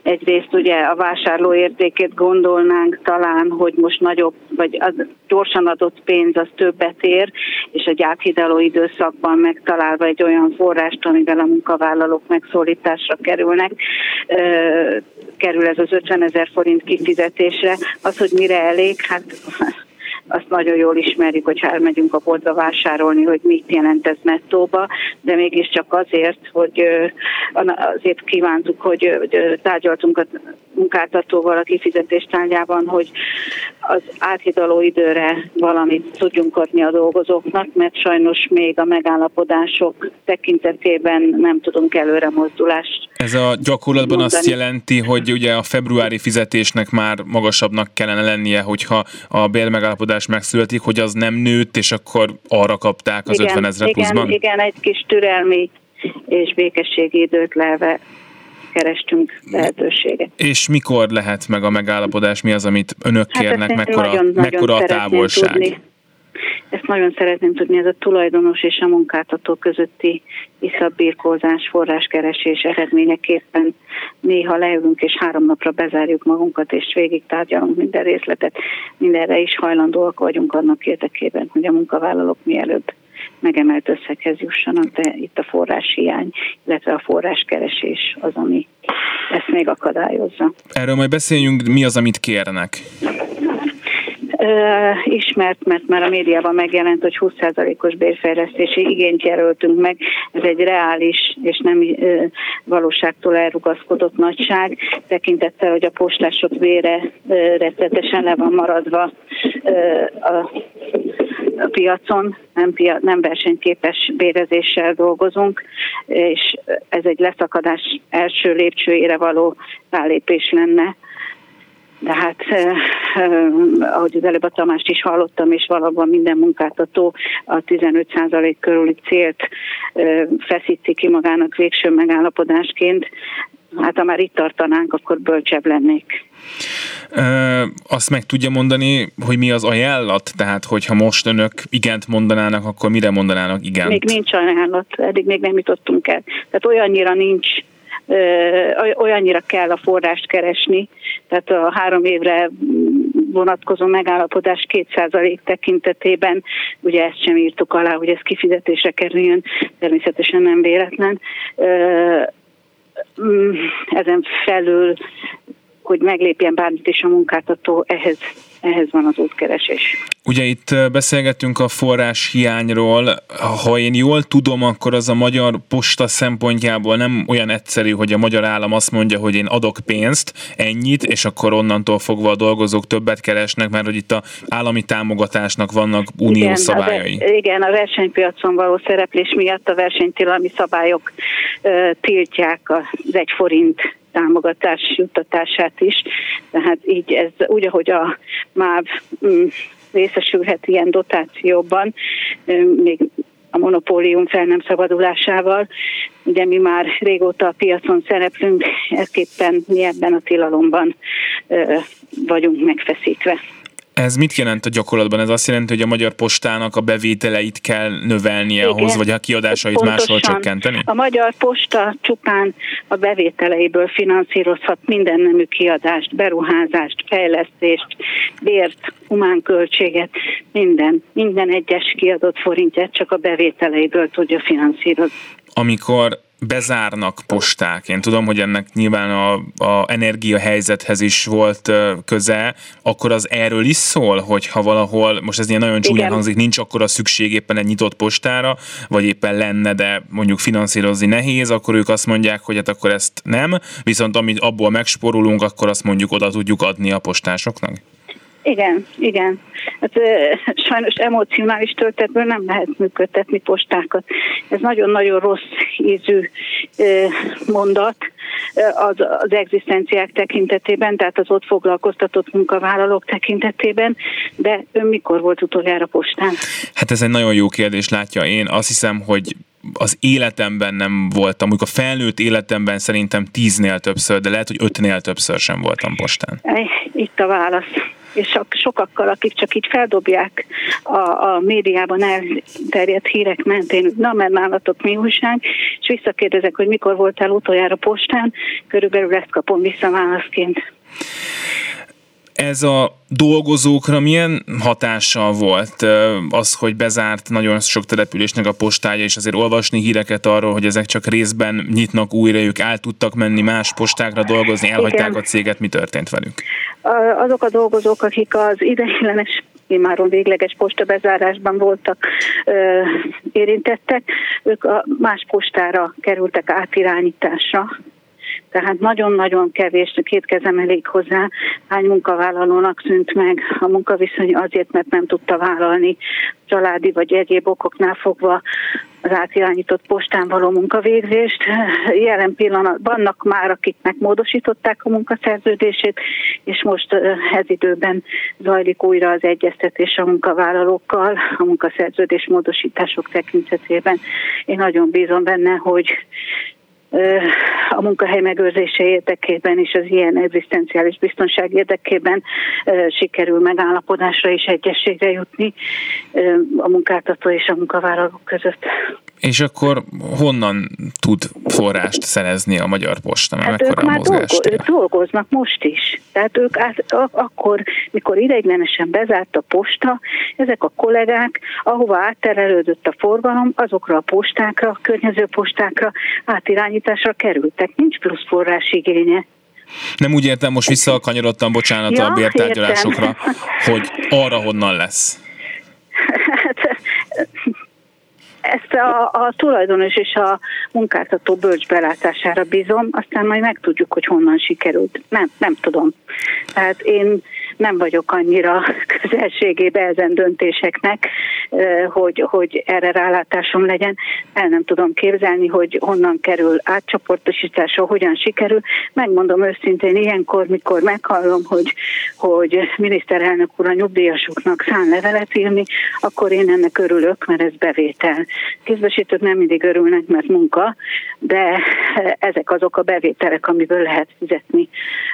Egyrészt ugye a vásárló értékét gondolnánk talán, hogy most nagyobb, vagy az gyorsan adott pénz az többet ér, és a gyákhidaló időszakban megtalálva egy olyan forrást, amivel a munkavállalók megszólításra kerülnek, kerül ez az 50 ezer forint kifizetésre. Az, hogy mire elég, hát azt nagyon jól ismerjük, hogy elmegyünk a boltba vásárolni, hogy mit jelent ez nettóba, de mégiscsak azért, hogy azért kívántuk, hogy tárgyaltunk a munkáltatóval a kifizetés tárgyában, hogy az áthidaló időre valamit tudjunk adni a dolgozóknak, mert sajnos még a megállapodások tekintetében nem tudunk előre mozdulást. Ez a gyakorlatban mondani. azt jelenti, hogy ugye a februári fizetésnek már magasabbnak kellene lennie, hogyha a bérmegállapodás megszületik, hogy az nem nőtt, és akkor arra kapták az igen, 50 ezre pluszban? Igen, egy kis türelmi és békességi időt leve kerestünk lehetőséget. És mikor lehet meg a megállapodás? Mi az, amit önök hát kérnek? Mekkora, nagyon, mekkora nagyon a távolság? Tudni. Ezt nagyon szeretném tudni, ez a tulajdonos és a munkáltató közötti visszabírkózás, forráskeresés eredményeképpen néha leülünk és három napra bezárjuk magunkat, és végig tárgyalunk minden részletet. Mindenre is hajlandóak vagyunk annak érdekében, hogy a munkavállalók mielőbb megemelt összeghez jussanak, de itt a forráshiány, illetve a forráskeresés az, ami ezt még akadályozza. Erről majd beszéljünk, mi az, amit kérnek? Ismert, mert már a médiában megjelent, hogy 20%-os bérfejlesztési igényt jelöltünk meg. Ez egy reális és nem valóságtól elrugaszkodott nagyság, tekintettel, hogy a postások vére rettetesen le van maradva a piacon, nem, pia, nem versenyképes bérezéssel dolgozunk, és ez egy leszakadás első lépcsőjére való rálépés lenne de hát eh, eh, ahogy az előbb a Tamást is hallottam, és valóban minden munkáltató a 15% körüli célt eh, feszíti ki magának végső megállapodásként, hát ha már itt tartanánk, akkor bölcsebb lennék. Ö, azt meg tudja mondani, hogy mi az ajánlat? Tehát, hogyha most önök igent mondanának, akkor mire mondanának igent? Még nincs ajánlat, eddig még nem jutottunk el. Tehát olyannyira nincs olyannyira kell a forrást keresni, tehát a három évre vonatkozó megállapodás 2% tekintetében, ugye ezt sem írtuk alá, hogy ez kifizetése kerüljön, természetesen nem véletlen. Mm, ezen felül hogy meglépjen bármit is a munkáltató, ehhez, ehhez van az útkeresés. Ugye itt beszélgettünk a forrás hiányról. Ha én jól tudom, akkor az a magyar posta szempontjából nem olyan egyszerű, hogy a magyar állam azt mondja, hogy én adok pénzt, ennyit, és akkor onnantól fogva a dolgozók többet keresnek, mert hogy itt a állami támogatásnak vannak uniós igen, szabályai. A, igen, a versenypiacon való szereplés miatt a versenytilalmi szabályok uh, tiltják az egy forint támogatás juttatását is. Tehát így ez úgy, ahogy a MÁV mm, részesülhet ilyen dotációban, még a monopólium fel nem szabadulásával. Ugye mi már régóta a piacon szereplünk, ezképpen mi ebben a tilalomban vagyunk megfeszítve. Ez mit jelent a gyakorlatban? Ez azt jelenti, hogy a Magyar Postának a bevételeit kell növelnie Igen, ahhoz, vagy a kiadásait pontosan. máshol csökkenteni? A Magyar Posta csupán a bevételeiből finanszírozhat minden nemű kiadást, beruházást, fejlesztést, bért, humánköltséget, minden, minden egyes kiadott forintját csak a bevételeiből tudja finanszírozni. Amikor bezárnak posták. Én tudom, hogy ennek nyilván a, a energiahelyzethez is volt köze, akkor az erről is szól, hogy ha valahol, most ez ilyen nagyon csúnyán hangzik, nincs akkor a szükség éppen egy nyitott postára, vagy éppen lenne, de mondjuk finanszírozni nehéz, akkor ők azt mondják, hogy hát akkor ezt nem, viszont amit abból megsporulunk, akkor azt mondjuk oda tudjuk adni a postásoknak? Igen, igen. Hát, sajnos emocionális töltetből nem lehet működtetni postákat. Ez nagyon-nagyon rossz ízű mondat az, az egzisztenciák tekintetében, tehát az ott foglalkoztatott munkavállalók tekintetében, de ön mikor volt utoljára postán? Hát ez egy nagyon jó kérdés, látja. Én azt hiszem, hogy az életemben nem voltam, amikor a felnőtt életemben szerintem tíznél többször, de lehet, hogy ötnél többször sem voltam postán. Itt a válasz és sokakkal, akik csak így feldobják a, a médiában elterjedt hírek mentén, na mert nálatok mi újság, és visszakérdezek, hogy mikor voltál utoljára postán, körülbelül ezt kapom vissza válaszként. Ez a dolgozókra milyen hatással volt? Az, hogy bezárt nagyon sok településnek a postája, és azért olvasni híreket arról, hogy ezek csak részben nyitnak újra, ők el tudtak menni más postákra dolgozni, elhagyták Igen. a céget, mi történt velük? Azok a dolgozók, akik az ideiglenes imáron végleges postabezárásban voltak ö, érintettek, ők a más postára kerültek átirányításra, tehát nagyon-nagyon kevés, két kezem elég hozzá, hány munkavállalónak szűnt meg a munkaviszony azért, mert nem tudta vállalni családi vagy egyéb okoknál fogva az átirányított postán való munkavégzést. Jelen pillanatban vannak már, akiknek módosították a munkaszerződését, és most ez időben zajlik újra az egyeztetés a munkavállalókkal a munkaszerződés módosítások tekintetében. Én nagyon bízom benne, hogy a munkahely megőrzése érdekében és az ilyen egzisztenciális biztonság érdekében sikerül megállapodásra és egyességre jutni a munkáltató és a munkavállalók között. És akkor honnan tud forrást szerezni a Magyar Posta? Hát ők már dolgo- ők dolgoznak most is. Tehát ők át, akkor, mikor ideiglenesen bezárt a posta, ezek a kollégák, ahova átterelődött a forgalom, azokra a postákra, a környező postákra átirányításra kerültek. Nincs plusz forrás igénye. Nem úgy értem, most visszakanyarodtam, bocsánat, ja, a bértárgyalásokra, hogy arra honnan lesz. Ezt a, a tulajdonos és a munkáltató bölcs belátására bízom, aztán majd megtudjuk, hogy honnan sikerült. Nem, nem tudom. Tehát én nem vagyok annyira közelségébe ezen döntéseknek, hogy, hogy erre rálátásom legyen. El nem tudom képzelni, hogy honnan kerül átcsoportosításra, hogyan sikerül. Megmondom őszintén, ilyenkor, mikor meghallom, hogy, hogy miniszterelnök úr a nyugdíjasoknak szán levelet írni, akkor én ennek örülök, mert ez bevétel. Kézbesítők nem mindig örülnek, mert munka, de ezek azok a bevételek, amiből lehet fizetni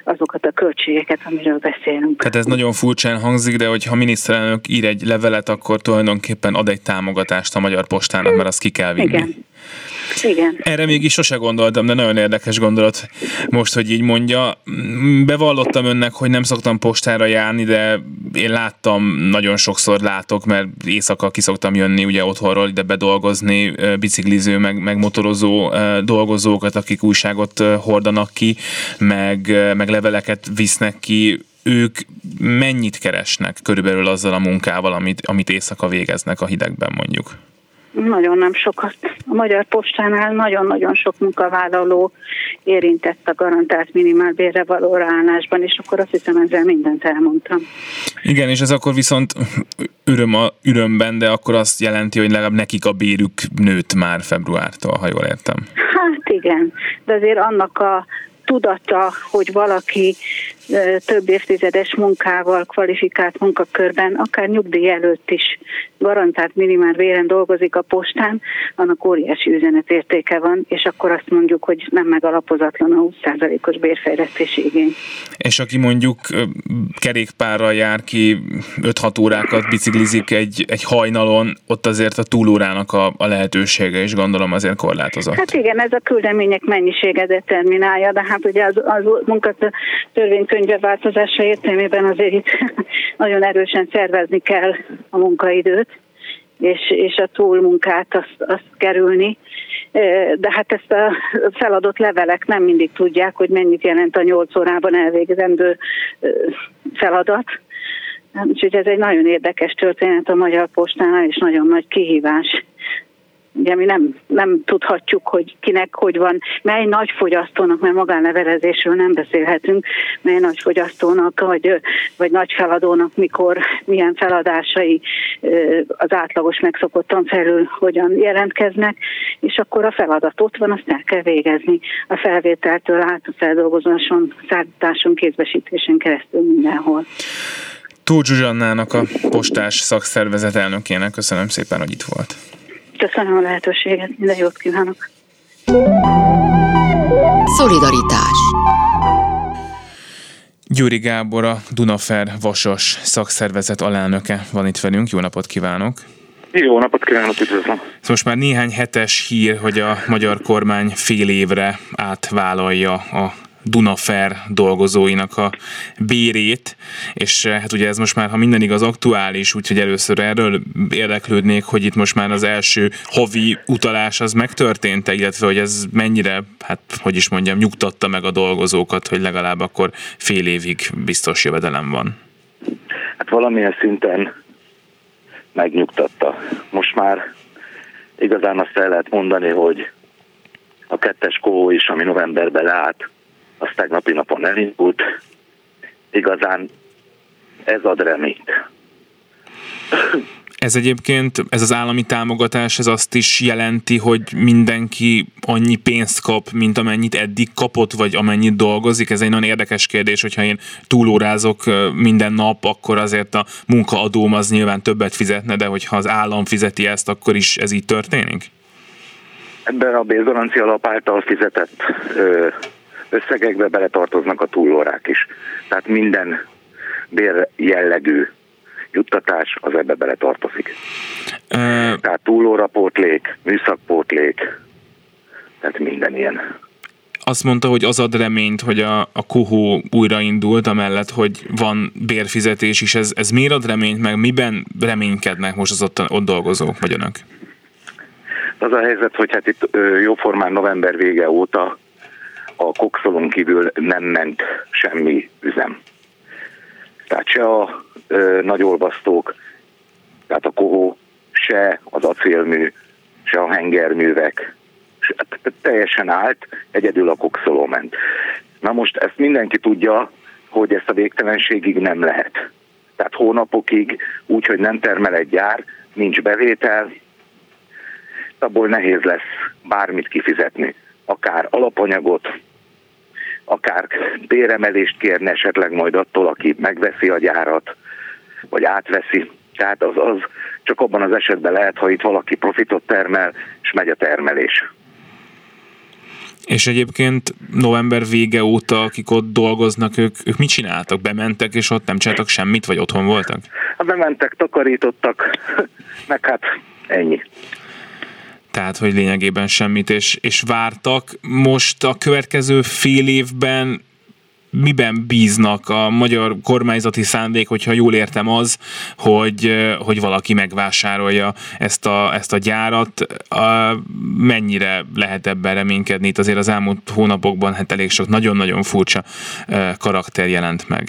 azokat a költségeket, amiről beszélünk. Ez nagyon furcsán hangzik, de hogyha a miniszterelnök ír egy levelet, akkor tulajdonképpen ad egy támogatást a Magyar Postának, mert azt ki kell vinni. Igen. Igen. Erre még is sose gondoltam, de nagyon érdekes gondolat most, hogy így mondja. Bevallottam önnek, hogy nem szoktam postára járni, de én láttam, nagyon sokszor látok, mert éjszaka ki szoktam jönni ugye otthonról ide bedolgozni, bicikliző, meg, meg motorozó dolgozókat, akik újságot hordanak ki, meg, meg leveleket visznek ki, ők mennyit keresnek körülbelül azzal a munkával, amit, amit éjszaka végeznek a hidegben mondjuk? Nagyon nem sokat. A Magyar Postánál nagyon-nagyon sok munkavállaló érintett a garantált minimálbérre való ráállásban, és akkor azt hiszem ezzel mindent elmondtam. Igen, és ez akkor viszont öröm a örömben, de akkor azt jelenti, hogy legalább nekik a bérük nőtt már februártól, ha jól értem. Hát igen, de azért annak a tudata, hogy valaki több évtizedes munkával, kvalifikált munkakörben, akár nyugdíj előtt is garantált minimál véren dolgozik a postán, annak óriási üzenetértéke van, és akkor azt mondjuk, hogy nem megalapozatlan a 20%-os bérfejlesztési igény. És aki mondjuk kerékpárral jár ki 5-6 órákat biciklizik egy, egy hajnalon, ott azért a túlórának a, a lehetősége is gondolom azért korlátozott. Hát igen, ez a küldemények mennyisége determinálja, de hát ugye az, az munkatörvénykönyve változása értelmében azért itt nagyon erősen szervezni kell a munkaidőt, és, és a túlmunkát azt, azt kerülni. De hát ezt a feladott levelek nem mindig tudják, hogy mennyit jelent a nyolc órában elvégzendő feladat. Úgyhogy ez egy nagyon érdekes történet a Magyar Postánál, és nagyon nagy kihívás ugye mi nem, nem tudhatjuk, hogy kinek hogy van, mely nagy fogyasztónak, mert magánlevelezésről nem beszélhetünk, mely nagy fogyasztónak, vagy, vagy nagy feladónak, mikor, milyen feladásai az átlagos megszokottan felül hogyan jelentkeznek, és akkor a feladat ott van, azt el kell végezni. A felvételtől át a feldolgozáson, szállításon, kézbesítésen keresztül mindenhol. Túl Zsuzsannának a postás szakszervezet elnökének köszönöm szépen, hogy itt volt. Köszönöm a lehetőséget, minden jót kívánok! Szolidaritás Gyuri Gábor, a Dunafer Vasas szakszervezet alelnöke van itt velünk. Jó napot kívánok! Jó napot kívánok, üdvözlöm! Szóval most már néhány hetes hír, hogy a magyar kormány fél évre átvállalja a Dunafer dolgozóinak a bérét, és eh, hát ugye ez most már, ha minden igaz, aktuális, úgyhogy először erről érdeklődnék, hogy itt most már az első havi utalás az megtörtént illetve hogy ez mennyire, hát hogy is mondjam, nyugtatta meg a dolgozókat, hogy legalább akkor fél évig biztos jövedelem van. Hát valamilyen szinten megnyugtatta. Most már igazán azt el lehet mondani, hogy a kettes kohó is, ami novemberben leállt, az tegnapi napon elindult. Igazán ez ad reményt. Ez egyébként, ez az állami támogatás, ez azt is jelenti, hogy mindenki annyi pénzt kap, mint amennyit eddig kapott, vagy amennyit dolgozik? Ez egy nagyon érdekes kérdés, hogyha én túlórázok minden nap, akkor azért a munkaadóm az nyilván többet fizetne, de hogyha az állam fizeti ezt, akkor is ez így történik? Ebben a bézgarancia alap által fizetett ö, összegekbe beletartoznak a túlórák is. Tehát minden bér jellegű juttatás az ebbe beletartozik. Uh, Tehát túlórapótlék, műszakpótlék, tehát minden ilyen. Azt mondta, hogy az ad reményt, hogy a, a kohó újraindult, amellett, hogy van bérfizetés is. Ez, ez miért ad reményt, meg miben reménykednek most az ott, ott dolgozók, vagy önök? Az a helyzet, hogy hát itt jóformán november vége óta a kokszolon kívül nem ment semmi üzem. Tehát se a ö, nagy olvasztók, tehát a kohó, se az acélmű, se a hengerművek, se, teljesen állt, egyedül a kokszoló ment. Na most ezt mindenki tudja, hogy ezt a végtelenségig nem lehet. Tehát hónapokig úgy, hogy nem termel egy gyár, nincs bevétel, abból nehéz lesz bármit kifizetni, akár alapanyagot, akár béremelést kérni esetleg majd attól, aki megveszi a gyárat, vagy átveszi. Tehát az, az csak abban az esetben lehet, ha itt valaki profitot termel, és megy a termelés. És egyébként november vége óta, akik ott dolgoznak, ők, ők mit csináltak? Bementek, és ott nem csináltak semmit, vagy otthon voltak? Hát bementek, takarítottak, meg hát ennyi. Tehát, hogy lényegében semmit, és, és vártak. Most a következő fél évben miben bíznak a magyar kormányzati szándék, hogyha jól értem az, hogy, hogy valaki megvásárolja ezt a, ezt a gyárat. A, mennyire lehet ebben reménykedni? Itt azért az elmúlt hónapokban hát elég sok nagyon-nagyon furcsa karakter jelent meg.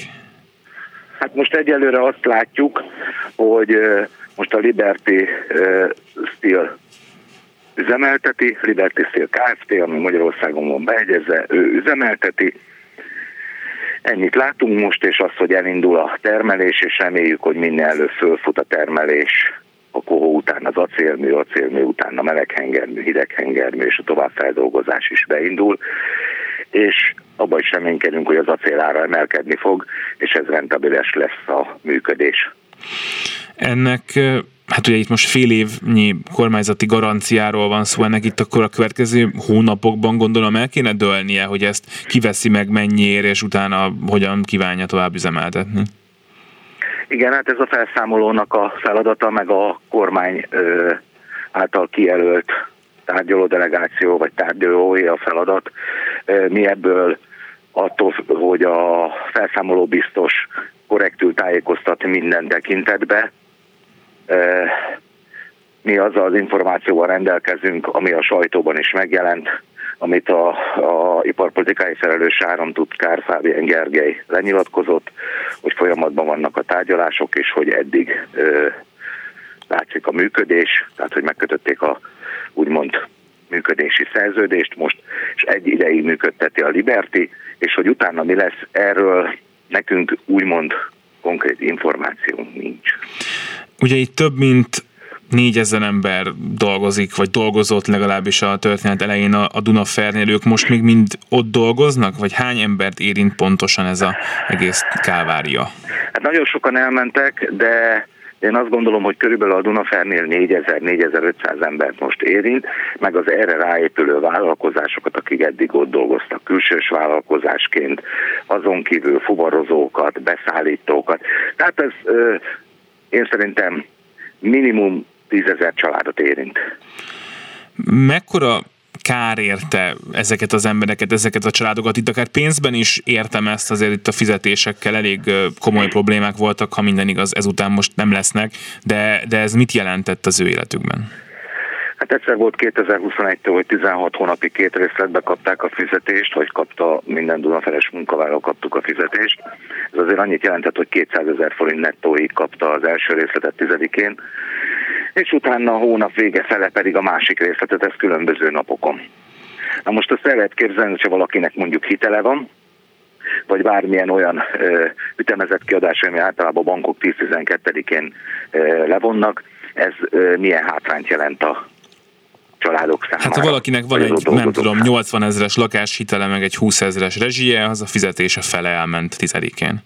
Hát most egyelőre azt látjuk, hogy most a Liberty Steel üzemelteti, Liberty Steel Kft., ami Magyarországon van beegyezve, ő üzemelteti, Ennyit látunk most, és az, hogy elindul a termelés, és reméljük, hogy minél előbb fölfut a termelés, a kohó után az acélmű, acélmű után a meleghengermű, hideghengermű, és a továbbfeldolgozás is beindul, és abban is reménykedünk, hogy az acél ára emelkedni fog, és ez rentabilis lesz a működés. Ennek hát ugye itt most fél évnyi kormányzati garanciáról van szó, ennek itt akkor a következő hónapokban gondolom el kéne dőlnie, hogy ezt kiveszi meg mennyiért, és utána hogyan kívánja tovább üzemeltetni. Igen, hát ez a felszámolónak a feladata, meg a kormány ö, által kijelölt tárgyaló delegáció, vagy tárgyalói a feladat. Mi ebből attól, hogy a felszámoló biztos korrektül tájékoztat minden tekintetbe, mi azzal az információval rendelkezünk, ami a sajtóban is megjelent, amit a, a iparpolitikai felelős államtitkár Fábien Gergely lenyilatkozott, hogy folyamatban vannak a tárgyalások, és hogy eddig ö, látszik a működés, tehát hogy megkötötték a úgymond működési szerződést most, és egy ideig működteti a Liberty, és hogy utána mi lesz, erről nekünk úgymond konkrét információnk nincs. Ugye itt több mint négyezer ember dolgozik, vagy dolgozott legalábbis a történet elején a, a Dunafernél, ők most még mind ott dolgoznak, vagy hány embert érint pontosan ez az egész kávária? Hát nagyon sokan elmentek, de én azt gondolom, hogy körülbelül a Dunafernél 4000-4500 embert most érint, meg az erre ráépülő vállalkozásokat, akik eddig ott dolgoztak külsős vállalkozásként, azon kívül fuvarozókat, beszállítókat. Tehát ez én szerintem minimum tízezer családot érint. Mekkora kár érte ezeket az embereket, ezeket a családokat. Itt akár pénzben is értem ezt, azért itt a fizetésekkel elég komoly problémák voltak, ha minden igaz, ezután most nem lesznek, de, de ez mit jelentett az ő életükben? Hát egyszer volt 2021-től, hogy 16 hónapig két részletbe kapták a fizetést, vagy kapta minden Dunaferes munkavállaló kaptuk a fizetést. Ez azért annyit jelentett, hogy 200 ezer forint nettóig kapta az első részletet tizedikén, és utána a hónap vége fele pedig a másik részletet, ez különböző napokon. Na most azt el lehet képzelni, hogyha valakinek mondjuk hitele van, vagy bármilyen olyan ö, ütemezett kiadás, ami általában a bankok 10-12-én levonnak, ez ö, milyen hátrányt jelent a családok számára. Hát ha valakinek van egy, nem tudom, 80 ezeres lakáshitele, meg egy 20 ezeres rezsie, az a fizetése fele elment tizedikén.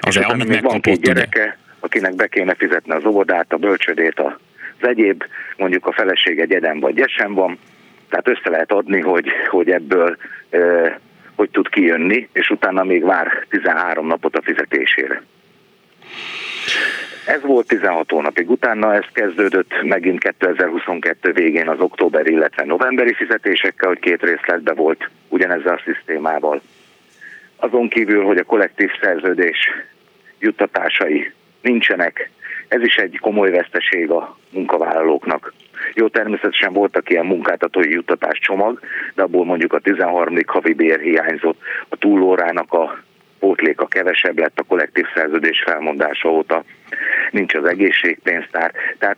Az és amit még van két gyereke, ugye? akinek be kéne fizetni az óvodát, a bölcsödét, az egyéb, mondjuk a feleség egy edem vagy gyesen van, tehát össze lehet adni, hogy, hogy ebből e, hogy tud kijönni, és utána még vár 13 napot a fizetésére. Ez volt 16 hónapig. Utána ez kezdődött megint 2022 végén az október, illetve novemberi fizetésekkel, hogy két részletbe volt ugyanezzel a szisztémával. Azon kívül, hogy a kollektív szerződés juttatásai nincsenek, ez is egy komoly veszteség a munkavállalóknak. Jó, természetesen voltak ilyen munkáltatói juttatás csomag, de abból mondjuk a 13. havi bér hiányzott, a túlórának a pótléka kevesebb lett a kollektív szerződés felmondása óta, nincs az egészségpénztár. Tehát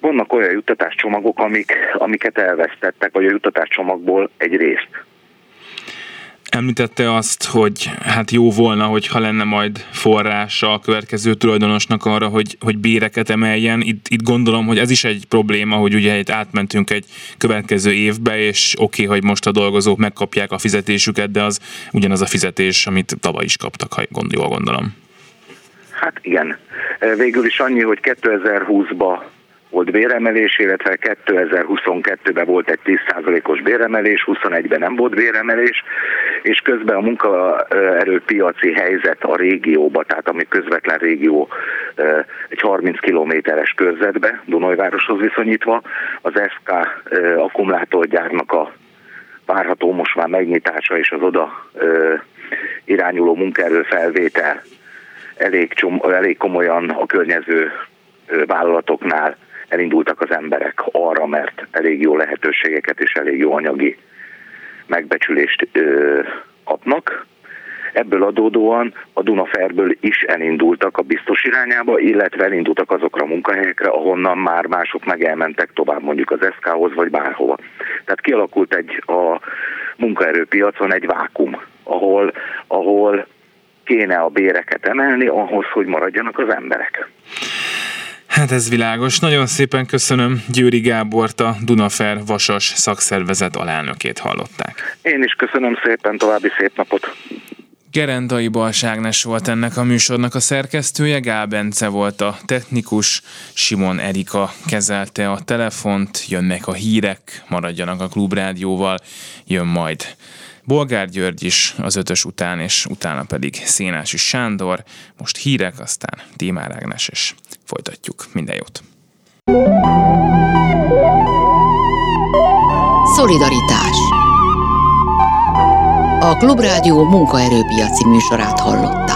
vannak olyan juttatáscsomagok, amik, amiket elvesztettek, vagy a juttatáscsomagból egy részt. Említette azt, hogy hát jó volna, hogyha lenne majd forrása a következő tulajdonosnak arra, hogy, hogy béreket emeljen. Itt, itt gondolom, hogy ez is egy probléma, hogy ugye itt átmentünk egy következő évbe, és oké, okay, hogy most a dolgozók megkapják a fizetésüket, de az ugyanaz a fizetés, amit tavaly is kaptak, ha jól gondolom. Hát igen. Végül is annyi, hogy 2020-ba volt béremelés, illetve 2022-ben volt egy 10%-os béremelés, 21-ben nem volt béremelés, és közben a munkaerőpiaci helyzet a régióba, tehát ami közvetlen régió egy 30 kilométeres körzetbe, Dunajvároshoz viszonyítva, az SK akkumulátorgyárnak a várható most már megnyitása és az oda irányuló munkaerő felvétel elég, csom, elég komolyan a környező vállalatoknál elindultak az emberek arra, mert elég jó lehetőségeket és elég jó anyagi megbecsülést ö, kapnak. Ebből adódóan a Dunaferből is elindultak a biztos irányába, illetve elindultak azokra a munkahelyekre, ahonnan már mások meg elmentek tovább, mondjuk az SK-hoz vagy bárhova. Tehát kialakult egy a munkaerőpiacon egy vákum, ahol, ahol kéne a béreket emelni ahhoz, hogy maradjanak az emberek. Hát ez világos. Nagyon szépen köszönöm Győri Gábort, a Dunafer Vasas szakszervezet alelnökét hallották. Én is köszönöm szépen, további szép napot! Gerendai Balságnes volt ennek a műsornak a szerkesztője, Gál Bence volt a technikus, Simon Erika kezelte a telefont, jönnek a hírek, maradjanak a klubrádióval, jön majd Bolgár György is az ötös után, és utána pedig Szénási Sándor, most hírek, aztán Tímár Ágnes, és folytatjuk. Minden jót! Szolidaritás A Klubrádió munkaerőpiaci műsorát hallott.